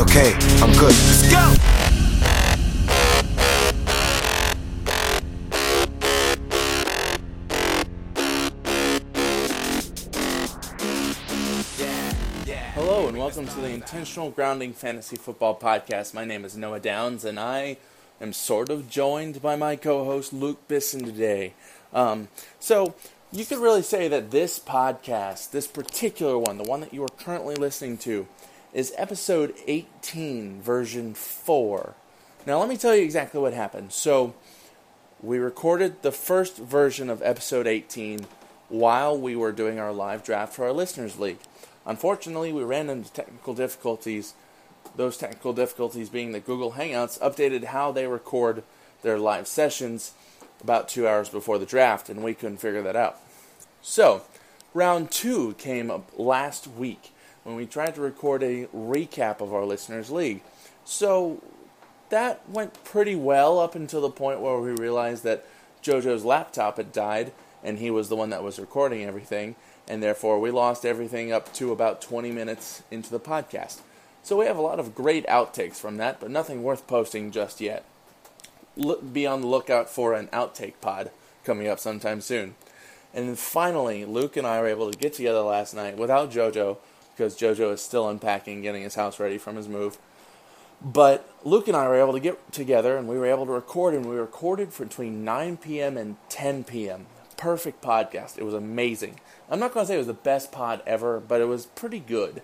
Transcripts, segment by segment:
okay. I'm good. Let's go. Hello and welcome to the Intentional Grounding Fantasy Football Podcast. My name is Noah Downs and I am sort of joined by my co-host Luke Bisson today. Um, so you could really say that this podcast, this particular one, the one that you are currently listening to, is episode 18, version 4. Now let me tell you exactly what happened. So we recorded the first version of episode 18 while we were doing our live draft for our listeners league. Unfortunately, we ran into technical difficulties. Those technical difficulties being that Google Hangouts updated how they record their live sessions about two hours before the draft, and we couldn't figure that out. So, round two came up last week when we tried to record a recap of our listeners' league. So, that went pretty well up until the point where we realized that JoJo's laptop had died, and he was the one that was recording everything and therefore we lost everything up to about 20 minutes into the podcast. So we have a lot of great outtakes from that, but nothing worth posting just yet. Look, be on the lookout for an outtake pod coming up sometime soon. And then finally, Luke and I were able to get together last night without JoJo, because JoJo is still unpacking, getting his house ready from his move. But Luke and I were able to get together and we were able to record, and we recorded for between 9 p.m. and 10 p.m. Perfect podcast. It was amazing. I'm not going to say it was the best pod ever, but it was pretty good.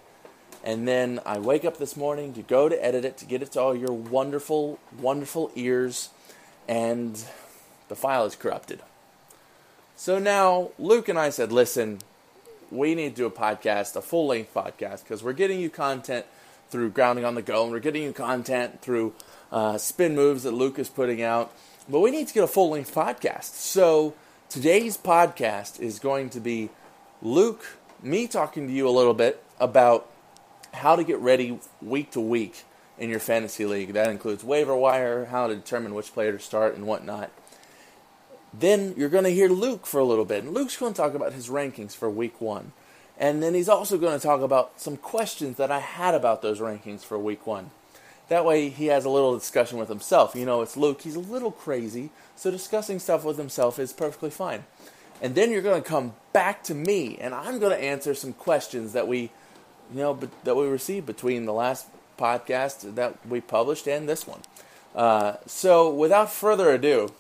And then I wake up this morning to go to edit it, to get it to all your wonderful, wonderful ears, and the file is corrupted. So now Luke and I said, listen, we need to do a podcast, a full length podcast, because we're getting you content through Grounding on the Go, and we're getting you content through uh, spin moves that Luke is putting out. But we need to get a full length podcast. So today's podcast is going to be Luke, me talking to you a little bit about how to get ready week to week in your fantasy league. That includes waiver wire, how to determine which player to start, and whatnot. Then you're going to hear Luke for a little bit, and Luke's going to talk about his rankings for week one. And then he's also going to talk about some questions that I had about those rankings for week one. That way he has a little discussion with himself. You know, it's Luke, he's a little crazy, so discussing stuff with himself is perfectly fine and then you're going to come back to me, and I'm going to answer some questions that we, you know, that we received between the last podcast that we published and this one. Uh, so, without further ado,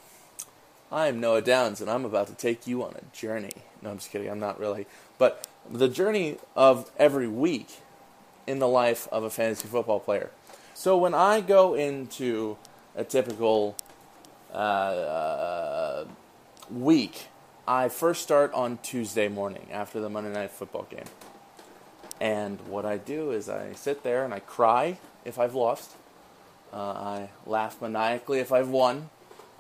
I'm Noah Downs, and I'm about to take you on a journey. No, I'm just kidding. I'm not really, but the journey of every week in the life of a fantasy football player. So, when I go into a typical uh, uh, week I first start on Tuesday morning after the Monday Night Football game. And what I do is I sit there and I cry if I've lost. Uh, I laugh maniacally if I've won.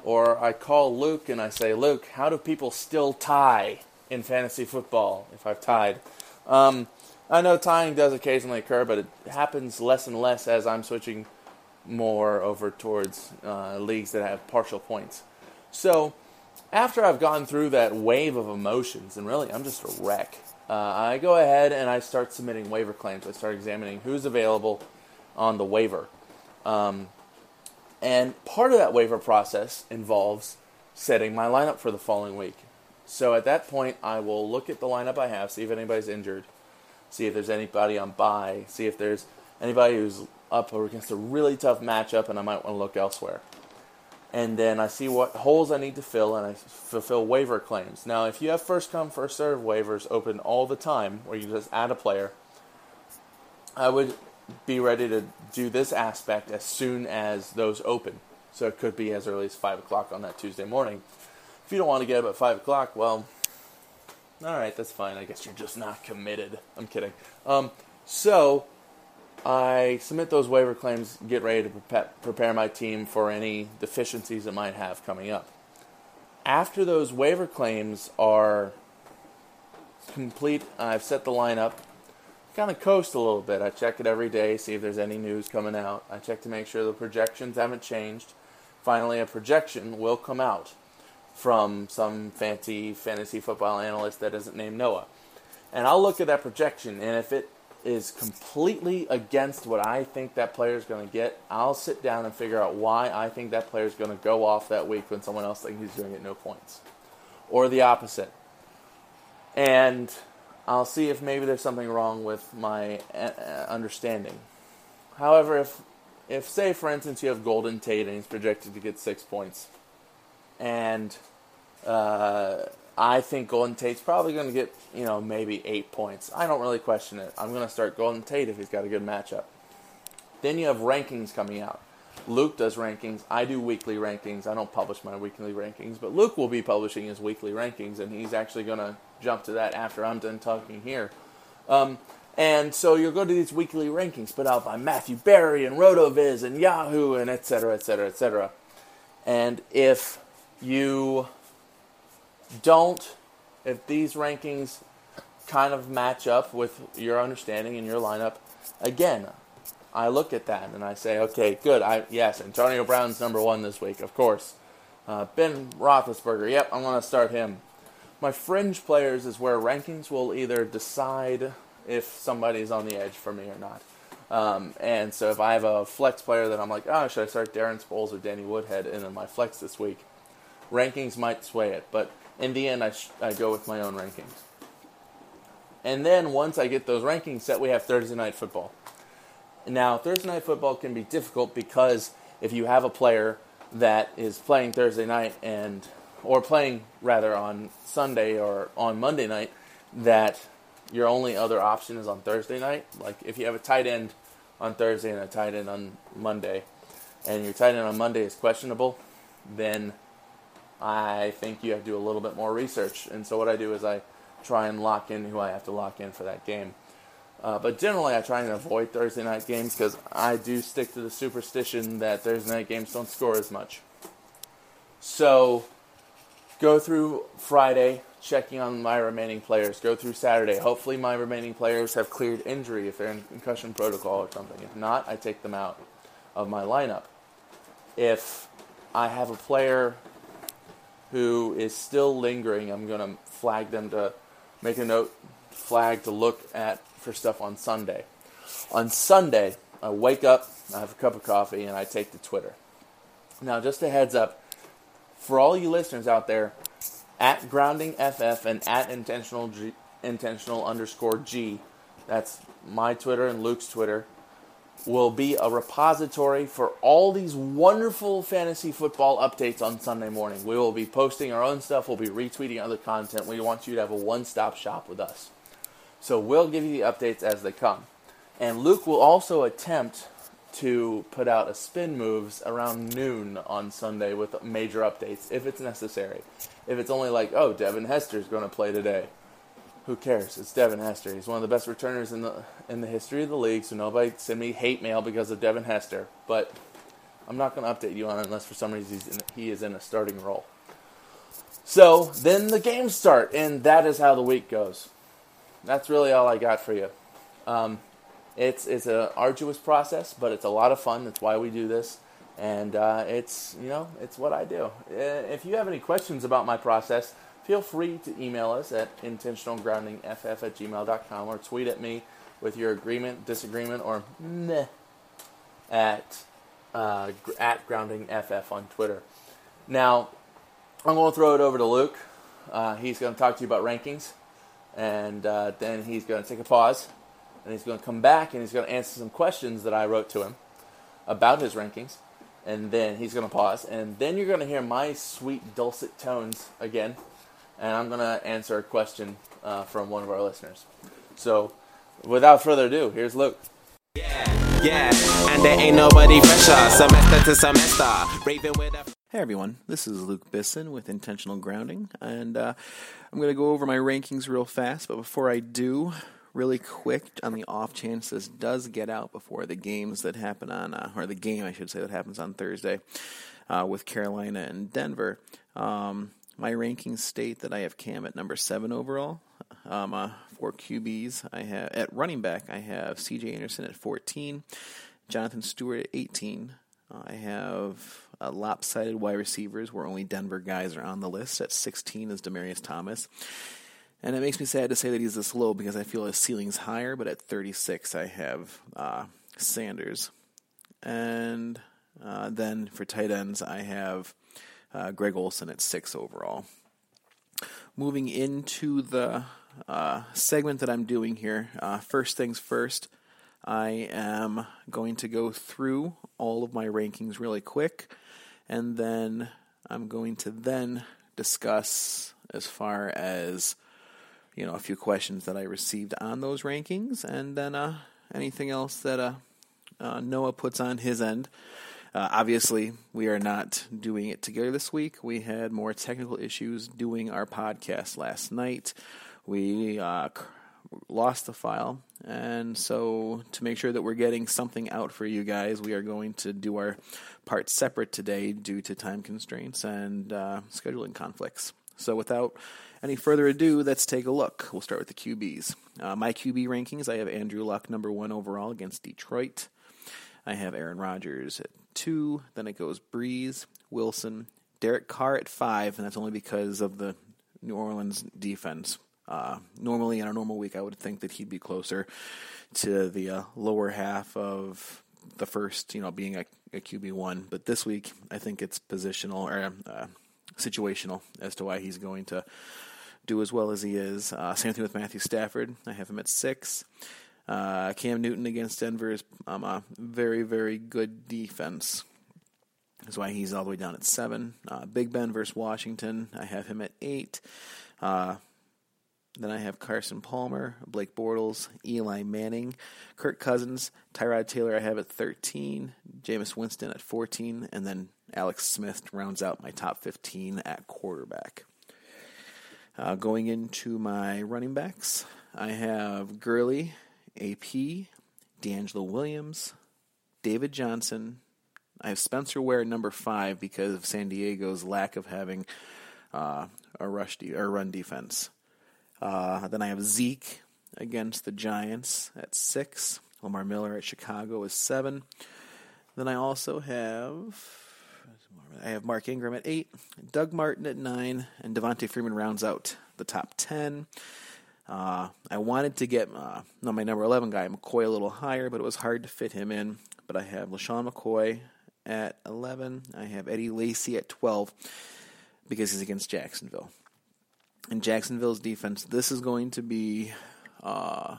Or I call Luke and I say, Luke, how do people still tie in fantasy football if I've tied? Um, I know tying does occasionally occur, but it happens less and less as I'm switching more over towards uh, leagues that have partial points. So after I've gone through that wave of emotions, and really I'm just a wreck, uh, I go ahead and I start submitting waiver claims. I start examining who's available on the waiver. Um, and part of that waiver process involves setting my lineup for the following week. So at that point, I will look at the lineup I have, see if anybody's injured, see if there's anybody on bye, see if there's anybody who's up against a really tough matchup, and I might want to look elsewhere and then I see what holes I need to fill, and I fulfill waiver claims. Now, if you have first come, first serve waivers open all the time, where you just add a player, I would be ready to do this aspect as soon as those open. So it could be as early as 5 o'clock on that Tuesday morning. If you don't want to get up at 5 o'clock, well, all right, that's fine. I guess you're just not committed. I'm kidding. Um, so I submit those waiver claims, get ready to prepare my team for any deficiencies it might have coming up. After those waiver claims are complete, I've set the lineup. Kind of coast a little bit. I check it every day, see if there's any news coming out. I check to make sure the projections haven't changed. Finally, a projection will come out from some fancy fantasy football analyst that isn't named Noah. And I'll look at that projection, and if it is completely against what I think that player is going to get, I'll sit down and figure out why I think that player is going to go off that week when someone else thinks he's going to get no points. Or the opposite. And I'll see if maybe there's something wrong with my uh, uh, understanding. However, if, if, say, for instance, you have Golden Tate and he's projected to get six points, and uh, I think Golden Tate's probably going to get, you know, maybe eight points. I don't really question it. I'm going to start Golden Tate if he's got a good matchup. Then you have rankings coming out. Luke does rankings. I do weekly rankings. I don't publish my weekly rankings, but Luke will be publishing his weekly rankings, and he's actually going to jump to that after I'm done talking here. Um, and so you'll go to these weekly rankings put out by Matthew Berry and RotoViz and Yahoo and et cetera, et cetera, et cetera. And if you don't, if these rankings kind of match up with your understanding and your lineup, again, I look at that and I say, okay, good. I yes, Antonio Brown's number one this week, of course. Uh, ben Roethlisberger, yep, I'm going to start him. My fringe players is where rankings will either decide if somebody's on the edge for me or not. Um, and so if I have a flex player that I'm like, oh, should I start Darren Sproles or Danny Woodhead in my flex this week? Rankings might sway it, but in the end, I, sh- I go with my own rankings. And then once I get those rankings set, we have Thursday night football. Now, Thursday night football can be difficult because if you have a player that is playing Thursday night and or playing rather on Sunday or on Monday night, that your only other option is on Thursday night. Like if you have a tight end on Thursday and a tight end on Monday, and your tight end on Monday is questionable, then I think you have to do a little bit more research. And so what I do is I try and lock in who I have to lock in for that game. Uh, but generally, I try and avoid Thursday night games because I do stick to the superstition that Thursday night games don't score as much. So, go through Friday, checking on my remaining players. Go through Saturday. Hopefully, my remaining players have cleared injury if they're in concussion protocol or something. If not, I take them out of my lineup. If I have a player who is still lingering, I'm going to flag them to make a note, flag to look at for stuff on Sunday. On Sunday, I wake up, I have a cup of coffee, and I take to Twitter. Now, just a heads up for all you listeners out there, at grounding ff and at intentional G, intentional underscore g, that's my Twitter and Luke's Twitter will be a repository for all these wonderful fantasy football updates on Sunday morning. We will be posting our own stuff, we'll be retweeting other content. We want you to have a one stop shop with us. So we'll give you the updates as they come. And Luke will also attempt to put out a spin moves around noon on Sunday with major updates if it's necessary. If it's only like, oh, Devin Hester's going to play today, who cares? It's Devin Hester. He's one of the best returners in the in the history of the league. So nobody send me hate mail because of Devin Hester. But I'm not going to update you on it unless for some reason in, he is in a starting role. So then the games start, and that is how the week goes. That's really all I got for you. Um, it's it's an arduous process, but it's a lot of fun. That's why we do this, and uh, it's you know it's what I do. Uh, if you have any questions about my process feel free to email us at intentionalgroundingff at gmail.com or tweet at me with your agreement, disagreement, or meh at, uh, at groundingff on Twitter. Now, I'm going to throw it over to Luke. Uh, he's going to talk to you about rankings, and uh, then he's going to take a pause, and he's going to come back and he's going to answer some questions that I wrote to him about his rankings, and then he's going to pause, and then you're going to hear my sweet dulcet tones again and I'm going to answer a question uh, from one of our listeners. So, without further ado, here's Luke. Yeah, yeah, and there ain't nobody fresher, semester to semester, raving with a. Hey everyone, this is Luke Bisson with Intentional Grounding, and uh, I'm going to go over my rankings real fast. But before I do, really quick, on the off chance this does get out before the games that happen on, uh, or the game I should say that happens on Thursday uh, with Carolina and Denver. Um, my rankings state that I have Cam at number seven overall. Um, uh, for QBs, I have at running back I have C.J. Anderson at 14, Jonathan Stewart at 18. Uh, I have uh, lopsided wide receivers where only Denver guys are on the list. At 16 is Demaryius Thomas. And it makes me sad to say that he's this low because I feel his ceiling's higher, but at 36, I have uh, Sanders. And uh, then for tight ends, I have uh, Greg Olsen at six overall. Moving into the uh, segment that I'm doing here, uh, first things first, I am going to go through all of my rankings really quick, and then I'm going to then discuss as far as you know a few questions that I received on those rankings, and then uh, anything else that uh, uh, Noah puts on his end. Uh, obviously, we are not doing it together this week. We had more technical issues doing our podcast last night. We uh, lost the file, and so to make sure that we're getting something out for you guys, we are going to do our part separate today due to time constraints and uh, scheduling conflicts. So, without any further ado, let's take a look. We'll start with the QBs. Uh, my QB rankings I have Andrew Luck number one overall against Detroit. I have Aaron Rodgers at two. Then it goes Brees, Wilson, Derek Carr at five, and that's only because of the New Orleans defense. Uh, normally, in a normal week, I would think that he'd be closer to the uh, lower half of the first, you know, being a, a QB one. But this week, I think it's positional or uh, situational as to why he's going to do as well as he is. Uh, same thing with Matthew Stafford. I have him at six. Uh, Cam Newton against Denver is um, a very, very good defense. That's why he's all the way down at seven. Uh, Big Ben versus Washington, I have him at eight. Uh, then I have Carson Palmer, Blake Bortles, Eli Manning, Kirk Cousins, Tyrod Taylor. I have at thirteen, Jameis Winston at fourteen, and then Alex Smith rounds out my top fifteen at quarterback. Uh, going into my running backs, I have Gurley AP, DeAngelo Williams, David Johnson. I have Spencer Ware number five because of San Diego's lack of having uh, a rush de- or run defense. Uh, then I have Zeke against the Giants at six. Lamar Miller at Chicago is seven. Then I also have I have Mark Ingram at eight, Doug Martin at nine, and Devonta Freeman rounds out the top ten. Uh, I wanted to get uh, no, my number 11 guy, McCoy, a little higher, but it was hard to fit him in. But I have LeSean McCoy at 11. I have Eddie Lacy at 12 because he's against Jacksonville. And Jacksonville's defense, this is going to be uh,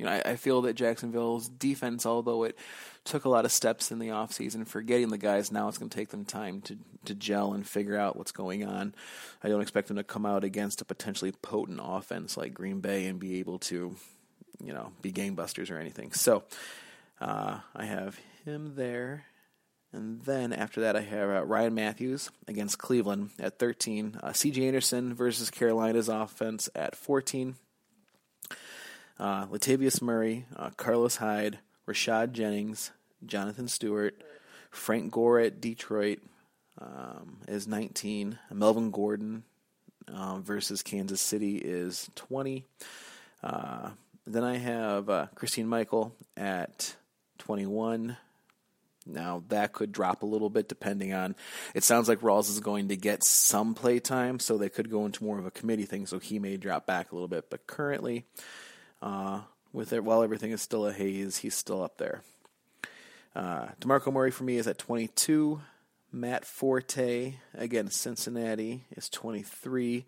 you know, I, I, feel that Jacksonville's defense, although it took a lot of steps in the offseason for getting the guys, now it's going to take them time to, to gel and figure out what's going on. I don't expect them to come out against a potentially potent offense like Green Bay and be able to, you know, be game busters or anything. So uh, I have him there. And then after that, I have uh, Ryan Mathews against Cleveland at 13. Uh, C.J. Anderson versus Carolina's offense at 14 uh, Latavius Murray, uh, Carlos Hyde, Rashad Jennings, Jonathan Stewart, Frank Gore at Detroit um, is 19. Melvin Gordon uh, versus Kansas City is 20. Uh, then I have uh, Christine Michael at 21. Now that could drop a little bit depending on. It sounds like Rawls is going to get some play time, so they could go into more of a committee thing. So he may drop back a little bit. But currently, uh, with it, while everything is still a haze, he's still up there. Uh, Demarco Murray for me is at 22. Matt Forte again, Cincinnati is 23.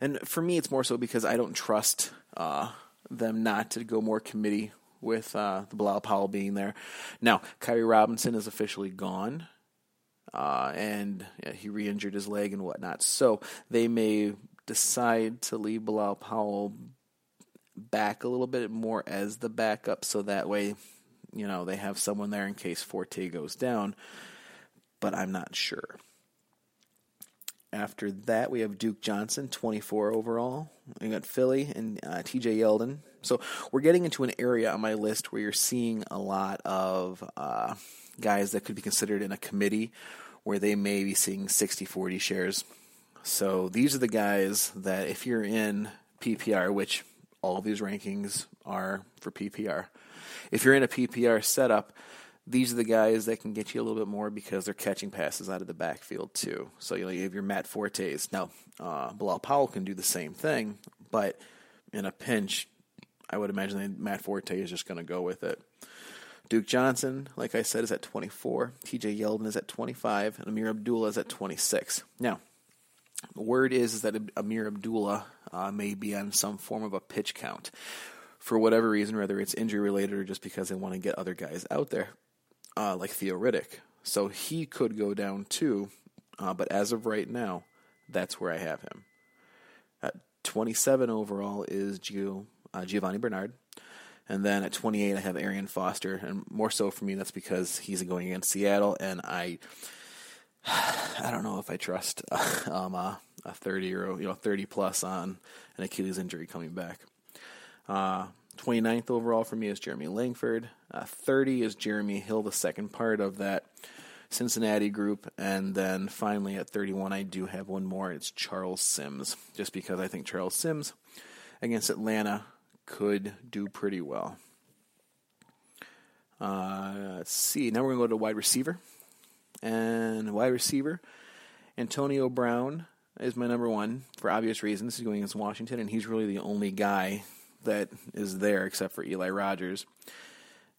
And for me, it's more so because I don't trust uh, them not to go more committee with uh, the Bilal Powell being there. Now, Khiry Robinson is officially gone. Uh, and yeah, he re injured his leg and whatnot. So they may decide to leave Bilal Powell back a little bit more as the backup, so that way, you know, they have someone there in case Forte goes down. But I'm not sure. After that, we have Duke Johnson, 24 overall. We got Philly and uh, TJ Yeldon. So we're getting into an area on my list where you're seeing a lot of uh, guys that could be considered in a committee where they may be seeing 60 40 shares. So these are the guys that if you're in PPR, which all these rankings are for PPR. If you're in a PPR setup, these are the guys that can get you a little bit more because they're catching passes out of the backfield too. So you, you have your Matt Fortes. Now, uh, Bilal Powell can do the same thing, But in a pinch, I would imagine that Matt Forte is just going to go with it. Duke Johnson, like I said, is at 24. TJ Yeldon is at 25. And Ameer Abdullah is at 26. Now, word is, is that Ameer Abdullah uh, may be on some form of a pitch count for whatever reason, whether it's injury related or just because they want to get other guys out there, uh, like Theo Riddick. So he could go down too, uh, but as of right now, that's where I have him. At 27 overall is Gio, uh, Giovani Bernard. And then at 28, I have Arian Foster. And more so for me, that's because he's going against Seattle, and I. I don't know if I trust um, uh, a 30 or you know 30 plus on an Achilles injury coming back. Uh, 29th overall for me is Jeremy Langford. Uh, 30 is Jeremy Hill, the second part of that Cincinnati group. And then finally at 31, I do have one more. It's Charles Sims, just because I think Charles Sims against Atlanta could do pretty well. Uh, let's see. Now we're going to go to wide receiver. And wide receiver, Antonio Brown is my number one for obvious reasons. He's going against Washington, and he's really the only guy that is there except for Eli Rogers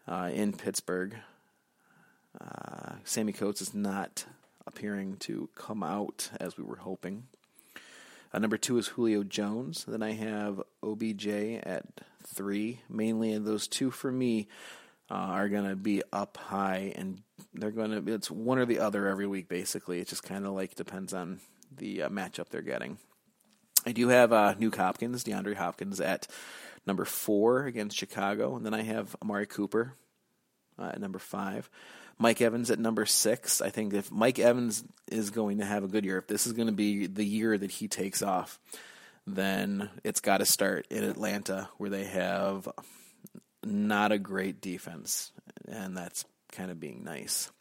uh, in Pittsburgh. Uh, Sammie Coates is not appearing to come out as we were hoping. Uh, number two is Julio Jones. Then I have OBJ at three. Mainly, those two for me uh, are going to be up high, and they're going to. It's one or the other every week. Basically, it just kind of like depends on the uh, matchup they're getting. I do have uh, Hopkins, DeAndre Hopkins at number four against Chicago, and then I have Amari Cooper uh, at number five. Mike Evans at number six. I think if Mike Evans is going to have a good year, if this is going to be the year that he takes off, then it's got to start in Atlanta, where they have not a great defense, and that's kind of being nice.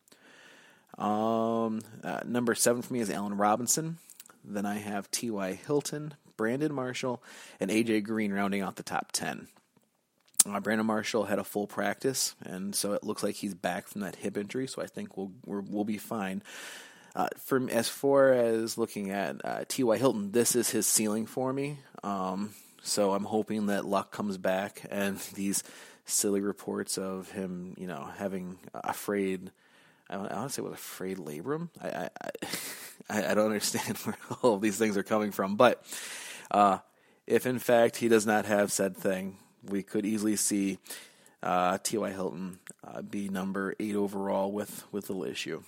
Um, uh, number seven for me is Allen Robinson. Then I have T.Y. Hilton, Brandon Marshall, and A.J. Green rounding out the top 10. Uh, Brandon Marshall had a full practice, and so it looks like he's back from that hip injury. So I think we'll we will be fine. Uh, from as far as looking at uh, T.Y. Hilton, this is his ceiling for me. Um, so I'm hoping that luck comes back, and these silly reports of him, you know, having afraid. I want to say was afraid labrum. I I, I don't understand where all these things are coming from, but uh, if in fact he does not have said thing, we could easily see uh, T.Y. Hilton uh, be number eight overall with with the issue.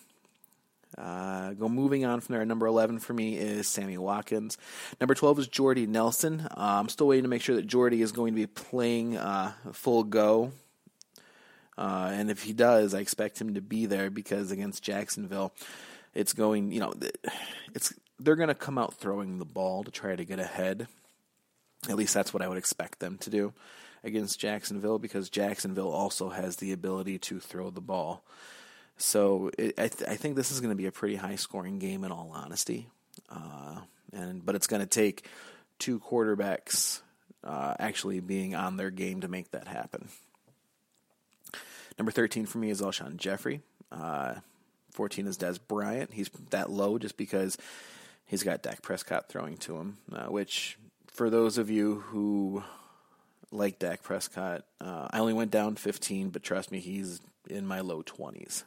Uh, go moving on from there. Number eleven for me is Sammy Watkins. Number twelve is Jordy Nelson. Uh, I'm still waiting to make sure that Jordy is going to be playing uh, full go. Uh, and if he does, I expect him to be there because against Jacksonville, it's going. You know, it's they're going to come out throwing the ball to try to get ahead. At least that's what I would expect them to do against Jacksonville because Jacksonville also has the ability to throw the ball. So it, I, th- I, think this is going to be a pretty high scoring game in all honesty. Uh, and but it's going to take two quarterbacks uh, actually being on their game to make that happen. Number 13 for me is Alshon Jeffery. Uh, 14 is Dez Bryant. He's that low just because he's got Dak Prescott throwing to him, uh, which for those of you who like Dak Prescott, uh, I only went down 15, but trust me, he's in my low 20s.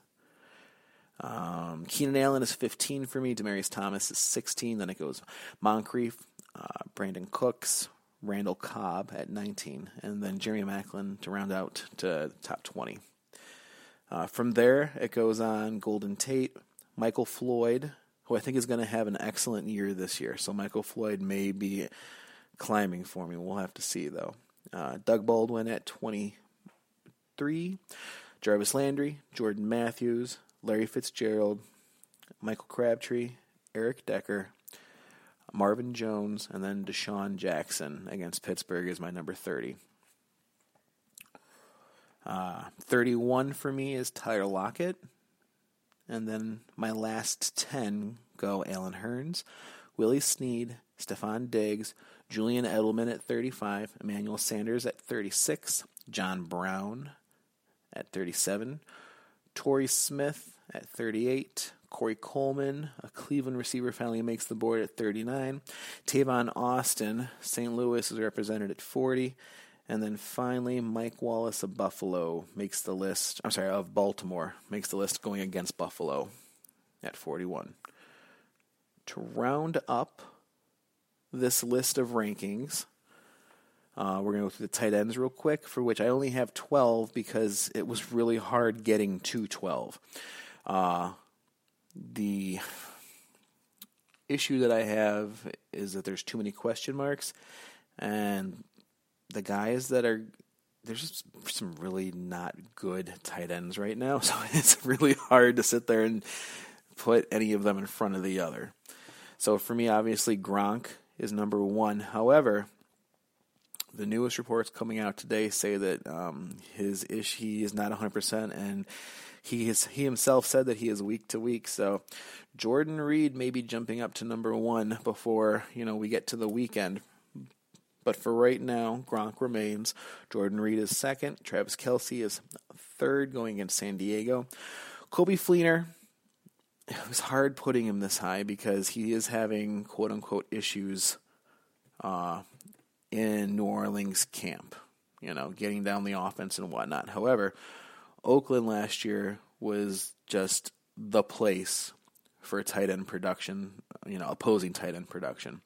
Um, Keenan Allen is 15 for me. Demaryius Thomas is 16. Then it goes Moncrief, uh, Brandin Cooks, Randall Cobb at 19, and then Jeremy Maclin to round out to top 20. Uh, from there, it goes on Golden Tate, Michael Floyd, who I think is going to have an excellent year this year. So Michael Floyd may be climbing for me. We'll have to see, though. Uh, Doug Baldwin at 23, Jarvis Landry, Jordan Matthews, Larry Fitzgerald, Michael Crabtree, Eric Decker, Marvin Jones, and then DeSean Jackson against Pittsburgh is my number 30. Uh, 31 for me is Tyler Lockett. And then my last 10 go Allen Hurns, Willie Snead, Stefon Diggs, Julian Edelman at 35, Emmanuel Sanders at 36, John Brown at 37, Torrey Smith at 38, Corey Coleman, a Cleveland receiver, finally makes the board at 39. Tavon Austin, St. Louis, is represented at 40. And then finally, Mike Wallace of Buffalo makes the list. I'm sorry, of Baltimore makes the list going against Buffalo at 41. To round up this list of rankings, uh, we're going to go through the tight ends real quick, for which I only have 12 because it was really hard getting to 12. Uh, the issue that I have is that there's too many question marks, and the guys that are there's some really not good tight ends right now, so it's really hard to sit there and put any of them in front of the other. So for me, obviously Gronk is number one. However, the newest reports coming out today say that um, his ish he is not 100% and he is he himself said that he is week to week so jordan reed may be jumping up to number one before you know we get to the weekend but for right now, Gronk remains. Jordan Reed is second. Travis Kelce is third, going against San Diego. Coby Fleener, it was hard putting him this high because he is having quote unquote issues uh, in New Orleans camp, you know, getting down the offense and whatnot. However, Oakland last year was just the place for tight end production, you know, opposing tight end production.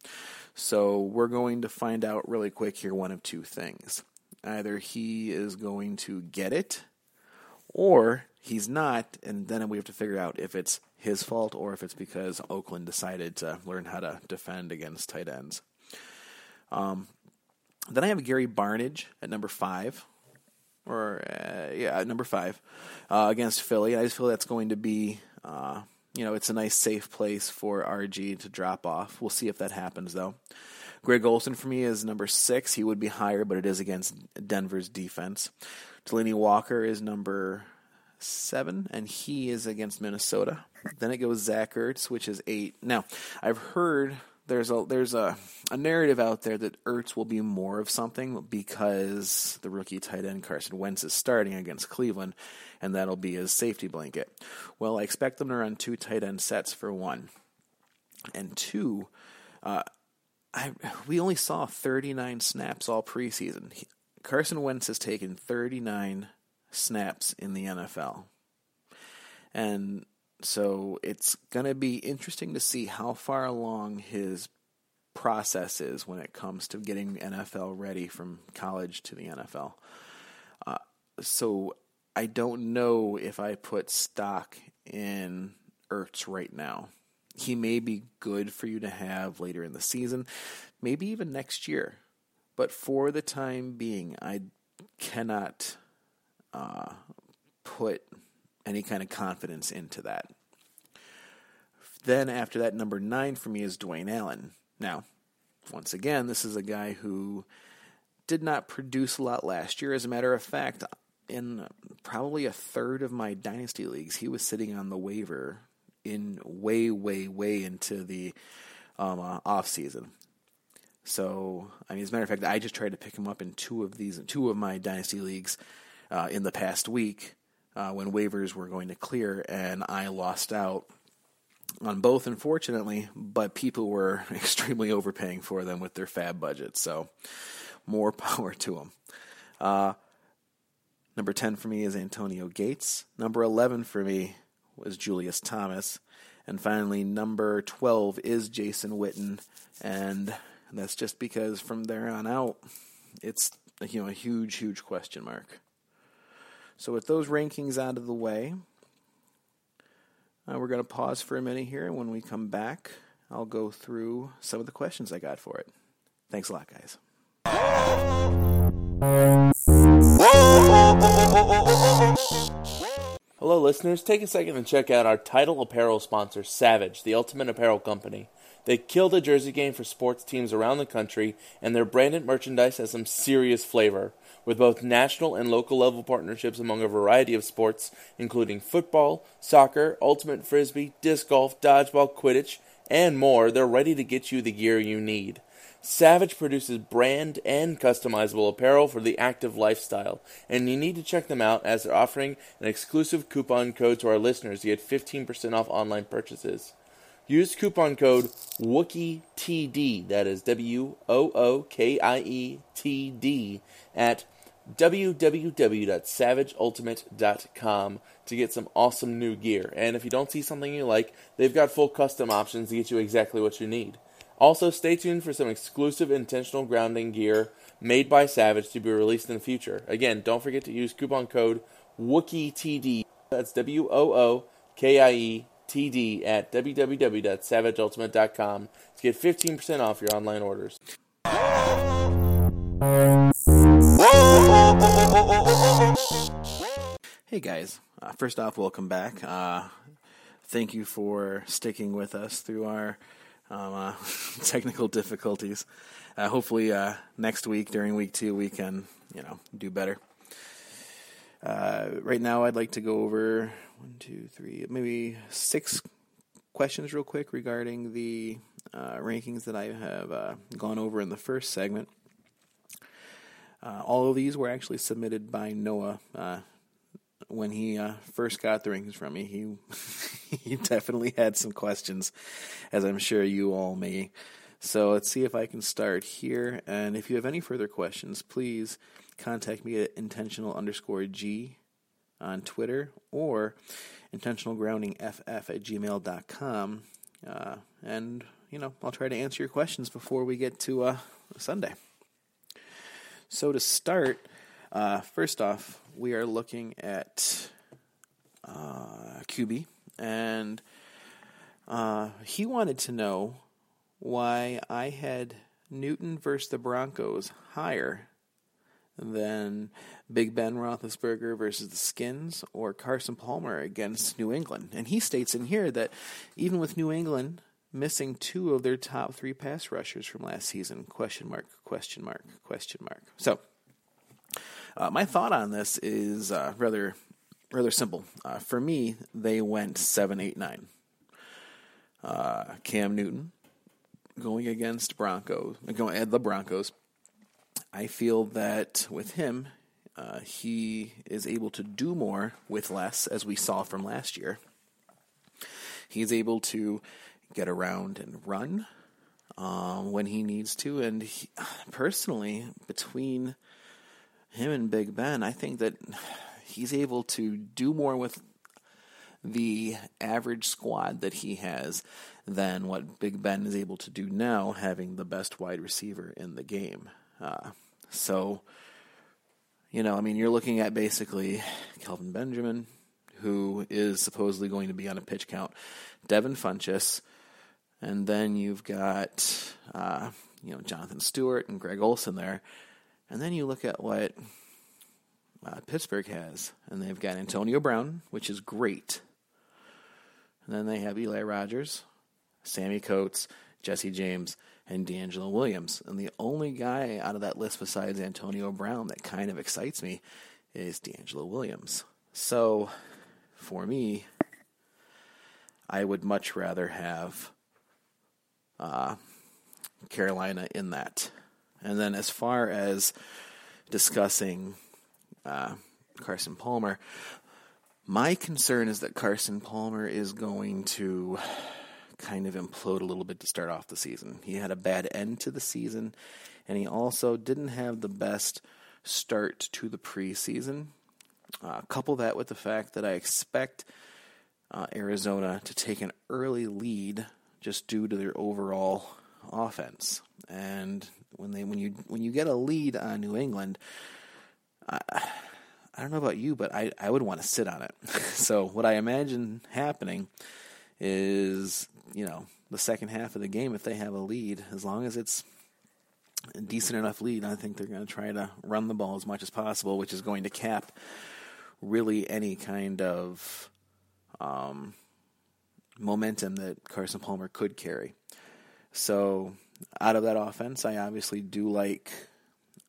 So we're going to find out really quick here one of two things. Either he is going to get it, or he's not, and then we have to figure out if it's his fault or if it's because Oakland decided to learn how to defend against tight ends. Um, then I have Gary Barnidge at number five, or uh, yeah, number five uh, against Philly. I just feel that's going to be uh, you know, it's a nice safe place for RG to drop off. We'll see if that happens though. Greg Olsen for me is number six. He would be higher, but it is against Denver's defense. Delanie Walker is number seven, and he is against Minnesota. Then it goes Zach Ertz, which is eight. Now, I've heard there's a there's a, a narrative out there that Ertz will be more of something because the rookie tight end Carson Wentz is starting against Cleveland, and that'll be his safety blanket. Well, I expect them to run two tight end sets for one, and two. Uh, I we only saw 39 snaps all preseason. He, Carson Wentz has taken 39 snaps in the NFL, and so it's going to be interesting to see how far along his process is when it comes to getting NFL ready from college to the NFL. Uh, so I don't know if I put stock in Ertz right now. He may be good for you to have later in the season, maybe even next year. But for the time being, I cannot uh, put any kind of confidence into that. Then after that, number nine for me is Dwayne Allen. Now, once again, this is a guy who did not produce a lot last year. As a matter of fact, in probably a third of my dynasty leagues, he was sitting on the waiver in way, way, way into the um, uh, off season. So, I mean, as a matter of fact, I just tried to pick him up in two of these, two of my dynasty leagues uh, in the past week uh, when waivers were going to clear, and I lost out on both, unfortunately. But people were extremely overpaying for them with their FAAB budget. so more power to them. Uh, number ten for me is Antonio Gates. Number eleven for me was Julius Thomas, and finally number twelve is Jason Witten, and that's just because from there on out, it's you know a huge, huge question mark. So, with those rankings out of the way, uh, we're going to pause for a minute here, and when we come back, I'll go through some of the questions I got for it. Thanks a lot, guys. Hello, listeners. Take a second and check out our title apparel sponsor, Savage, the ultimate apparel company. They kill the jersey game for sports teams around the country, and their branded merchandise has some serious flavor with both national and local level partnerships among a variety of sports, including football, soccer, ultimate frisbee, disc golf, dodgeball, quidditch, and more. They're ready to get you the gear you need. Savage produces brand and customizable apparel for the active lifestyle, and you need to check them out as they're offering an exclusive coupon code to our listeners to get 15% off online purchases. Use coupon code WOOKIETD, that is W O O K I E T D, at www.savageultimate.com to get some awesome new gear. And if you don't see something you like, they've got full custom options to get you exactly what you need. Also, stay tuned for some exclusive intentional grounding gear made by Savage to be released in the future. Again, don't forget to use coupon code WOOKIETD. That's W O O K I E T D at www.savageultimate.com to get 15% off your online orders. Hey guys, uh, first off, welcome back. Uh, thank you for sticking with us through our um, uh, technical difficulties. Uh, hopefully, uh, next week during week two, we can you know do better. Uh, right now, I'd like to go over one, two, three, maybe six questions real quick regarding the rankings that I have gone over in the first segment. Uh, all of these were actually submitted by Noah uh, when he uh, first got the rings from me. He he definitely had some questions, as I'm sure you all may. So let's see if I can start here. And if you have any further questions, please contact me at intentional underscore G on Twitter or intentionalgroundingff at gmail.com. Uh, and, you know, I'll try to answer your questions before we get to uh, Sunday. So to start, uh, first off, we are looking at uh, QB, and uh, he wanted to know why I had Newton versus the Broncos higher than Big Ben Roethlisberger versus the Skins or Carson Palmer against New England. And he states in here that even with New England missing two of their top three pass rushers from last season. Question mark, question mark, question mark. So, uh, my thought on this is uh, rather rather simple. Uh, for me, they went seven, eight, nine. Uh, Cam Newton going against Broncos, going at the Broncos. I feel that with him, uh, he is able to do more with less, as we saw from last year. He's able to get around and run um, when he needs to. And he, personally, between him and Big Ben, I think that he's able to do more with the average squad that he has than what Big Ben is able to do now, having the best wide receiver in the game. Uh, so, you know, I mean, you're looking at basically Kelvin Benjamin, who is supposedly going to be on a pitch count, Devin Funchess, and then you've got uh, you know Jonathan Stewart and Greg Olsen there, and then you look at what uh, Pittsburgh has, and they've got Antonio Brown, which is great. And then they have Eli Rogers, Sammie Coates, Jesse James, and DeAngelo Williams. And the only guy out of that list besides Antonio Brown that kind of excites me is DeAngelo Williams. So for me, I would much rather have uh, Carolina in that. And then as far as discussing uh, Carson Palmer, my concern is that Carson Palmer is going to kind of implode a little bit to start off the season. He had a bad end to the season, and he also didn't have the best start to the preseason. Uh, couple that with the fact that I expect uh, Arizona to take an early lead just due to their overall offense. And when they when you when you get a lead on New England, I, I don't know about you, but I, I would want to sit on it. so what I imagine happening is you know the second half of the game if they have a lead, as long as it's a decent enough lead, I think they're going to try to run the ball as much as possible, which is going to cap really any kind of um, momentum that Carson Palmer could carry. So, out of that offense, I obviously do like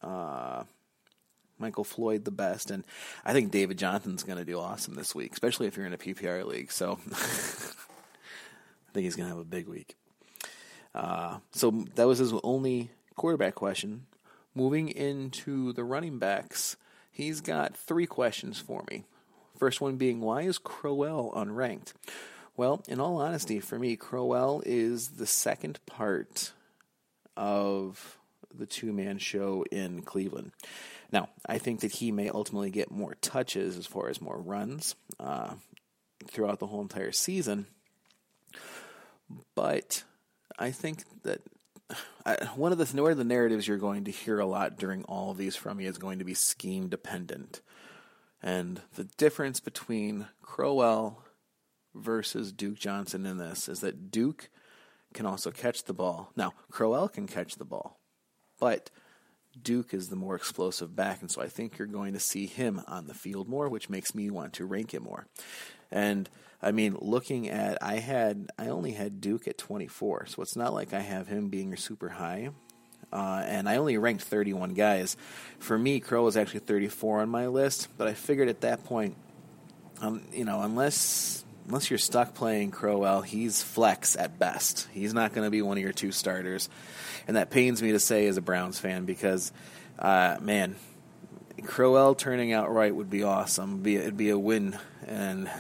uh, Michael Floyd the best, and I think David Johnson's going to do awesome this week, especially if you're in a PPR league. So, I think he's going to have a big week. Uh, so that was his only quarterback question. Moving into the running backs, he's got three questions for me. First one being, why is Crowell unranked? Well, in all honesty, for me, Crowell is the second part of the two man show in Cleveland. Now, I think that he may ultimately get more touches as far as more runs uh, throughout the whole entire season. But I think that I, one of the one of the narratives you're going to hear a lot during all of these from me is going to be scheme dependent, and the difference between Crowell versus Duke Johnson in this is that Duke can also catch the ball. Now Crowell can catch the ball, but Duke is the more explosive back, and so I think you're going to see him on the field more, which makes me want to rank him more. And I mean, looking at, I had, I only had Duke at 24, so it's not like I have him being super high. Uh, and I only ranked 31 guys. For me, Crow was actually 34 on my list, but I figured at that point, um, you know, unless unless you're stuck playing Crowell, he's flex at best. He's not going to be one of your two starters, and that pains me to say as a Browns fan because, uh, man, Crowell turning out right would be awesome. It'd be, it'd be a win, and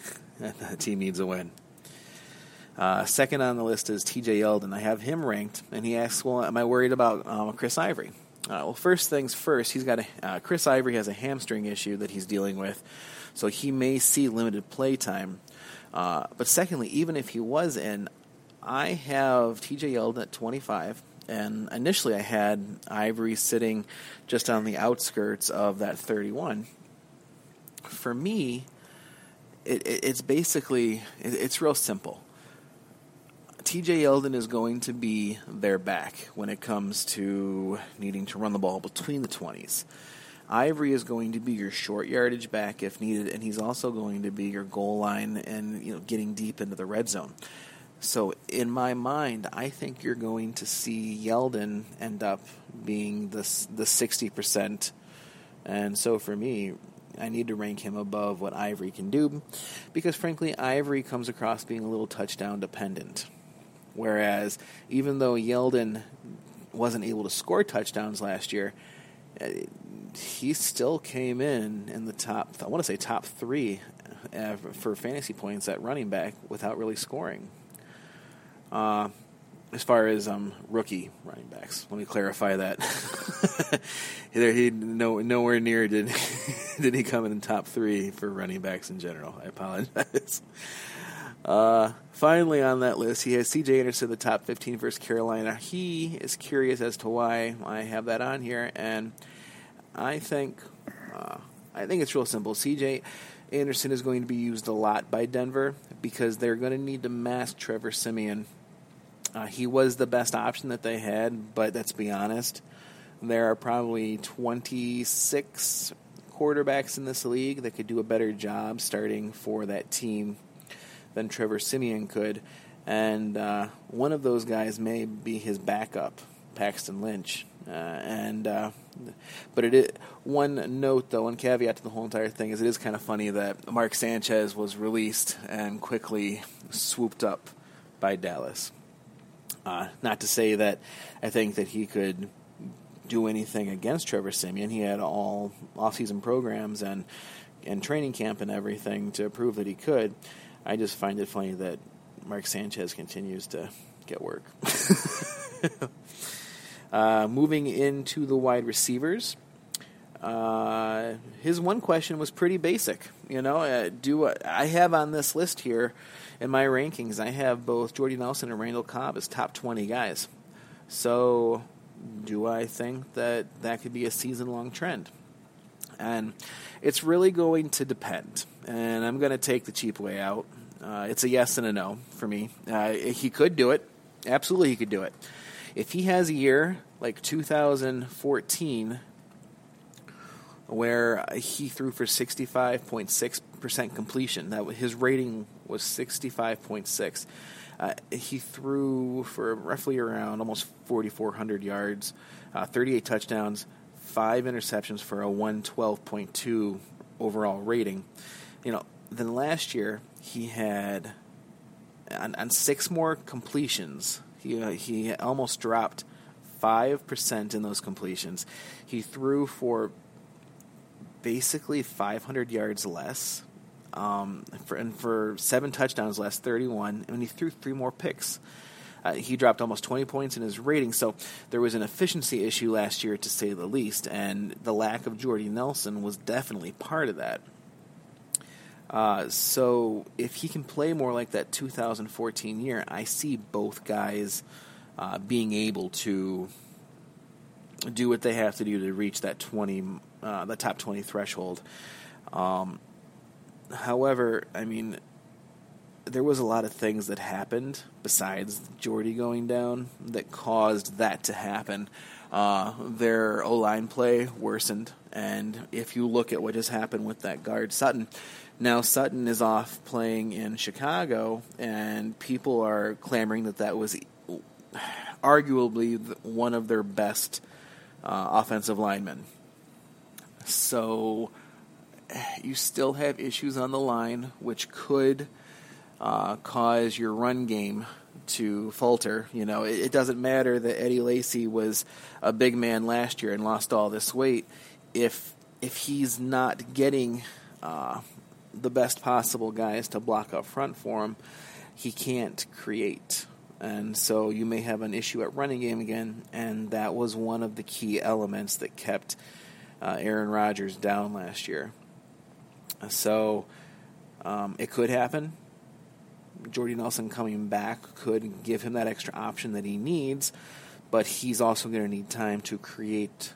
the team needs a win. Uh, second on the list is T.J. Yeldon. I have him ranked, and he asks, "Well, am I worried about um, Chris Ivory?" Uh, well, first things first, he's got a, uh, Chris Ivory has a hamstring issue that he's dealing with, so he may see limited play time. Uh, but secondly, even if he was in, I have T.J. Yeldon at 25, and initially I had Ivory sitting just on the outskirts of that 31. For me, it, it, it's basically it, it's real simple. TJ Yeldon is going to be their back when it comes to needing to run the ball between the 20s. Ivory is going to be your short yardage back if needed, and he's also going to be your goal line and you know getting deep into the red zone. So in my mind, I think you're going to see Yeldon end up being the the sixty percent, and so for me, I need to rank him above what Ivory can do, because frankly, Ivory comes across being a little touchdown dependent, whereas even though Yeldon wasn't able to score touchdowns last year, eh, he still came in in the top. I want to say top three uh, for fantasy points at running back without really scoring. Uh, as far as um, rookie running backs, let me clarify that. he no nowhere near did did he come in top three for running backs in general. I apologize. Uh, finally, on that list, he has C.J. Anderson, the top 15 versus Carolina. He is curious as to why I have that on here, and I think uh, I think it's real simple. C.J. Anderson is going to be used a lot by Denver because they're going to need to mask Trevor Siemian. uh, he was the best option that they had, but let's be honest, there are probably 26 quarterbacks in this league that could do a better job starting for that team than Trevor Siemian could. And uh, one of those guys may be his backup, Paxton Lynch. Uh, and uh, but it is, one note though, one caveat to the whole entire thing is it is kind of funny that Mark Sanchez was released and quickly swooped up by Dallas. Uh, not to say that I think that he could do anything against Trevor Siemian. He had all off-season programs and and training camp and everything to prove that he could. I just find it funny that Mark Sanchez continues to get work. uh, moving into the wide receivers, uh, his one question was pretty basic. You know, uh, do I have on this list here? in my rankings, I have both Jordy Nelson and Randall Cobb as top 20 guys. So, do I think that that could be a season long trend? And it's really going to depend. And I'm going to take the cheap way out. Uh, it's a yes and a no for me. Uh, he could do it. Absolutely, he could do it. If he has a year like 2014 where he threw for 65.6% completion. That his rating was 65.6. Uh, he threw for roughly around almost 4,400 yards, uh, 38 touchdowns, five interceptions for a 112.2 overall rating. You know, then last year he had on, on six more completions. He uh, he almost dropped 5% in those completions. He threw for basically 500 yards less. Um, for, and for seven touchdowns less, 31, and he threw three more picks. Uh, he dropped almost 20 points in his rating, so there was an efficiency issue last year, to say the least, and the lack of Jordy Nelson was definitely part of that. Uh, so if he can play more like that 2014 year, I see both guys uh, being able to do what they have to do to reach that 20, uh, the top 20 threshold. Um, however, I mean, there was a lot of things that happened besides Jordy going down that caused that to happen. Uh, their O line play worsened, and if you look at what just happened with that guard Sitton, now Sitton is off playing in Chicago, and people are clamoring that that was arguably one of their best uh, offensive linemen. So you still have issues on the line, which could uh, cause your run game to falter. You know, it, it, doesn't matter that Eddie Lacy was a big man last year and lost all this weight. If if he's not getting uh, the best possible guys to block up front for him, he can't create. And so you may have an issue at running game again, and that was one of the key elements that kept uh, Aaron Rodgers down last year. So um, it could happen. Jordy Nelson coming back could give him that extra option that he needs, but he's also going to need time to create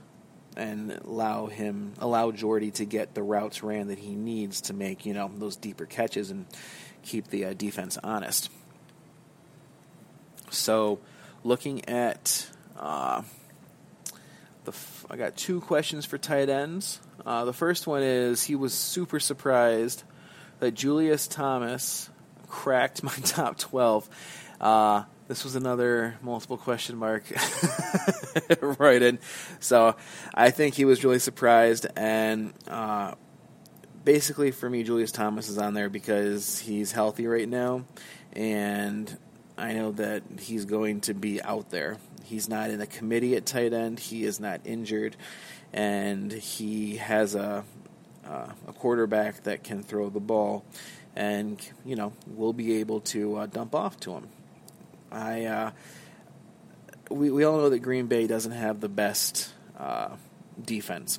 and allow him allow Jordy to get the routes ran that he needs to make you know those deeper catches and keep the uh, defense honest. So, looking at uh, the, f- I got two questions for tight ends. Uh, the first one is he was super surprised that Julius Thomas cracked my top 12. This was another multiple question mark right in. So I think he was really surprised. And uh, basically, for me, Julius Thomas is on there because he's healthy right now. And I know that he's going to be out there. He's not in a committee at tight end. He is not injured, and he has a uh, a quarterback that can throw the ball, and you know will be able to uh, dump off to him. I uh, we we all know that Green Bay doesn't have the best uh, defense,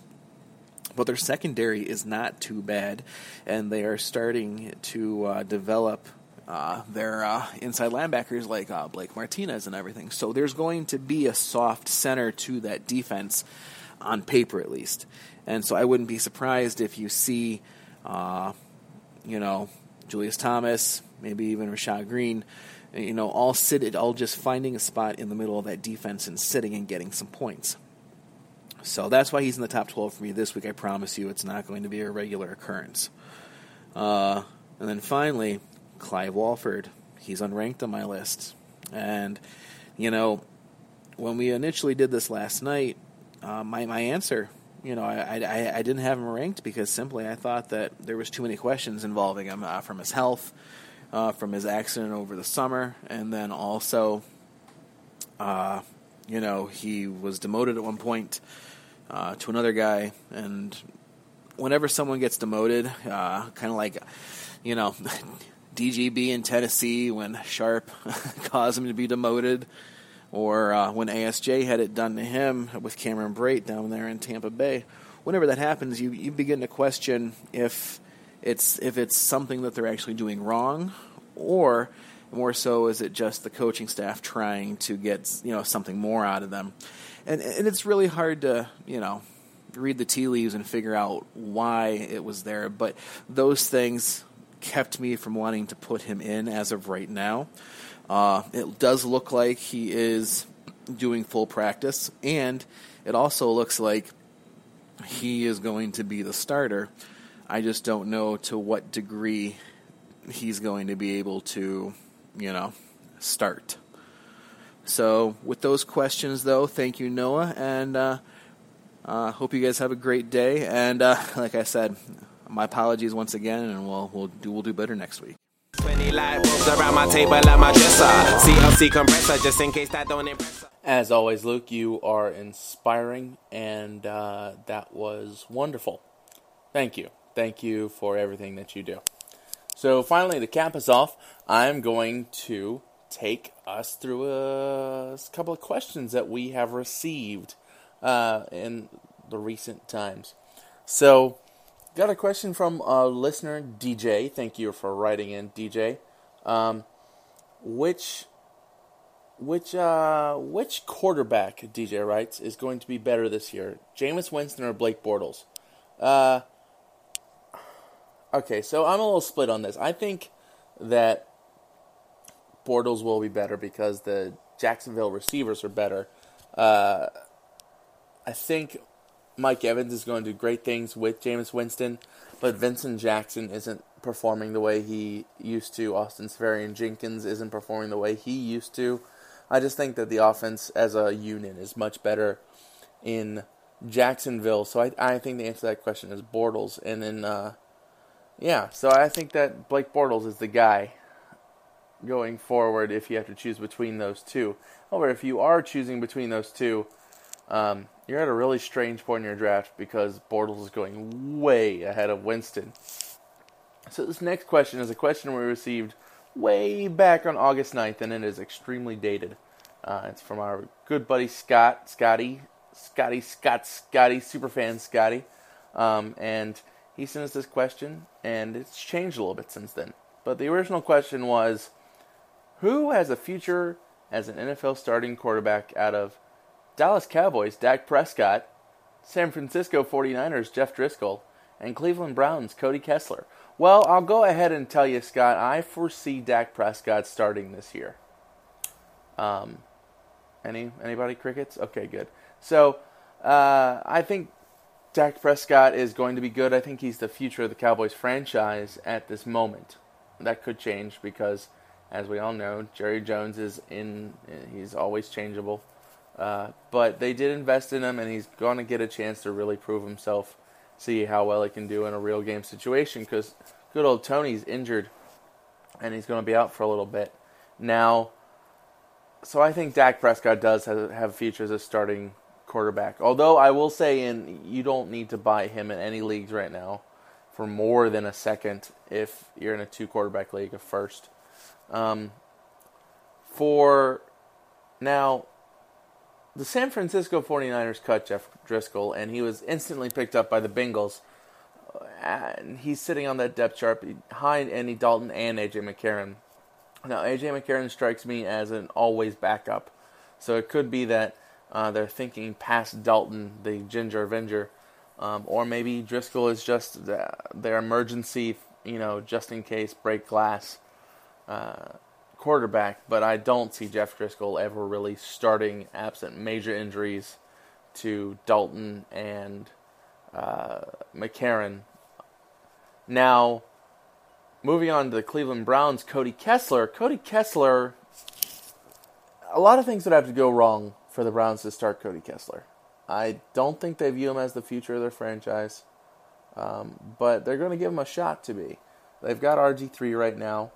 but their secondary is not too bad, and they are starting to uh, develop uh, their uh, inside linebackers like uh, Blake Martinez and everything. So there's going to be a soft center to that defense on paper, at least. And so I wouldn't be surprised if you see, you know, Julius Thomas, maybe even Rashad Greene, you know, all sit all just finding a spot in the middle of that defense and sitting and getting some points. So that's why he's in the top 12 for me this week. I promise you, it's not going to be a regular occurrence. Uh, and then finally, Clive Walford. He's unranked on my list. And, you know, when we initially did this last night, uh, my, my answer, you know, I, I, I, didn't have him ranked because simply I thought that there was too many questions involving him uh, from his health, uh, from his accident over the summer, and then also, uh, you know, he was demoted at one point uh, to another guy. And whenever someone gets demoted, uh, kind of like, you know, DGB in Tennessee when Sharpe caused him to be demoted, or uh, when ASJ had it done to him with Cameron Brate down there in Tampa Bay. Whenever that happens, you, you begin to question if it's if it's something that they're actually doing wrong, or more so is it just the coaching staff trying to get you know something more out of them, and and it's really hard to you know read the tea leaves and figure out why it was there. But those things kept me from wanting to put him in as of right now. Uh, it does look like he is doing full practice, and it also looks like he is going to be the starter. I just don't know to what degree he's going to be able to, you know, start. So, with those questions, though, thank you, Noah, and uh, uh, hope you guys have a great day. And uh, like I said, my apologies once again, and we'll we'll do we'll do better next week. 20 light bulbs around my table my dresser. CLC compressor just in case that don't impress. As always, Luke, you are inspiring, and uh, that was wonderful. Thank you. Thank you for everything that you do. So, finally, to cap us off, I'm going to take us through a couple of questions that we have received uh, in the recent times. So, got a question from a listener, DJ. Thank you for writing in, DJ. Um, which which uh, which quarterback DJ writes is going to be better this year, Jameis Winston or Blake Bortles? Uh, okay, so I'm a little split on this. I think that Bortles will be better because the Jacksonville receivers are better. Uh, I think Mike Evans is going to do great things with Jameis Winston, but Vincent Jackson isn't performing the way he used to. Austin Seferian-Jenkins isn't performing the way he used to. I just think that the offense as a unit is much better in Jacksonville. So I, I think the answer to that question is Bortles. And then, uh, yeah, so I think that Blake Bortles is the guy going forward if you have to choose between those two. However, if you are choosing between those two, um, you're at a really strange point in your draft because Bortles is going way ahead of Winston. So this next question is a question we received way back on August 9th, and it is extremely dated. Uh, it's from our good buddy Scott, Scotty, Scotty, Scott, Scotty, superfan Scotty. Um, and he sent us this question, and it's changed a little bit since then. But the original question was Who has a future as an NFL starting quarterback out of Dallas Cowboys, Dak Prescott, San Francisco 49ers, Jeff Driskel, and Cleveland Browns, Cody Kessler? Well, I'll go ahead and tell you, Scott. I foresee Dak Prescott starting this year. Um, any anybody crickets? Okay, good. So uh, I think Dak Prescott is going to be good. I think he's the future of the Cowboys franchise at this moment. That could change because, as we all know, Jerry Jones is in. He's always changeable. Uh, but they did invest in him, and he's going to get a chance to really prove himself see how well he can do in a real game situation because good old Tony's injured and he's going to be out for a little bit. Now, so I think Dak Prescott does have, have features as starting quarterback. Although I will say, in you don't need to buy him in any leagues right now for more than a second if you're in a two quarterback league, a first. Um, for now, the San Francisco 49ers cut Jeff Driskel, and he was instantly picked up by the Bengals. And he's sitting on that depth chart behind Andy Dalton and AJ McCarron. Now, AJ McCarron strikes me as an always backup, so it could be that uh, they're thinking past Dalton, the Ginger Avenger, um, or maybe Driskel is just their emergency, you know, just in case break glass. Uh, quarterback, but I don't see Jeff Driskel ever really starting absent major injuries to Dalton and uh, McCarron. Now, moving on to the Cleveland Browns, Cody Kessler. Cody Kessler, a lot of things would have to go wrong for the Browns to start Cody Kessler. I don't think they view him as the future of their franchise, um, but they're going to give him a shot to be. They've got RG3 right now.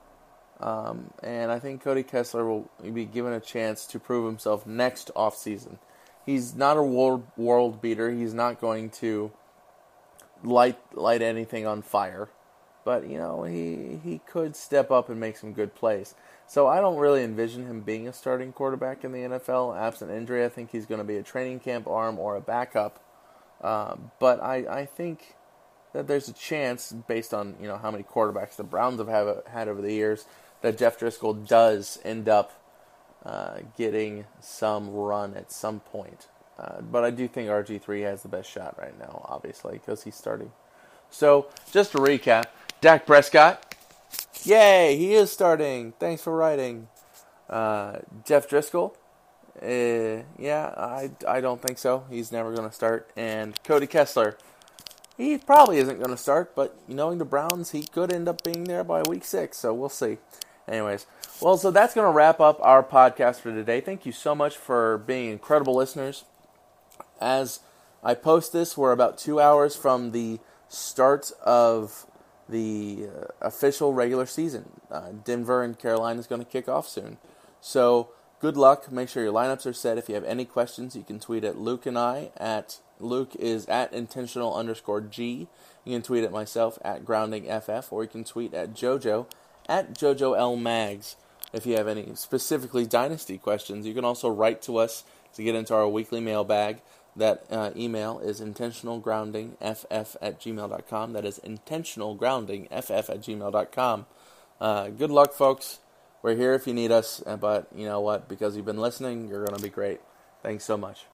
Um, and I think Cody Kessler will be given a chance to prove himself next offseason. He's not a world world beater. He's not going to light light anything on fire, but you know he he could step up and make some good plays. So I don't really envision him being a starting quarterback in the NFL absent injury. I think he's going to be a training camp arm or a backup. Uh, but I I think that there's a chance based on you know how many quarterbacks the Browns have have had over the years that Jeff Driskel does end up uh, getting some run at some point. Uh, but I do think RG3 has the best shot right now, obviously, because he's starting. So, just to recap Dak Prescott, yay, he is starting. Thanks for writing. Uh, Jeff Driskel, uh, yeah, I, I don't think so. He's never going to start. And Cody Kessler, he probably isn't going to start, but knowing the Browns, he could end up being there by week six, so we'll see. Anyways, well, so that's going to wrap up our podcast for today. Thank you so much for being incredible listeners. As I post this, we're about two hours from the start of the uh, official regular season. Uh, Denver and Carolina is going to kick off soon. So good luck. Make sure your lineups are set. If you have any questions, you can tweet at Luke and I at Luke is at intentional underscore G. You can tweet at myself at grounding FF, or you can tweet at JoJo at JoJo L Mags. If you have any specifically dynasty questions, you can also write to us to get into our weekly mailbag. That uh, email is intentionalgroundingff at gmail.com. That is intentionalgroundingff at gmail.com. Uh, good luck, folks. We're here if you need us, uh, but you know what? Because you've been listening, you're going to be great. Thanks so much.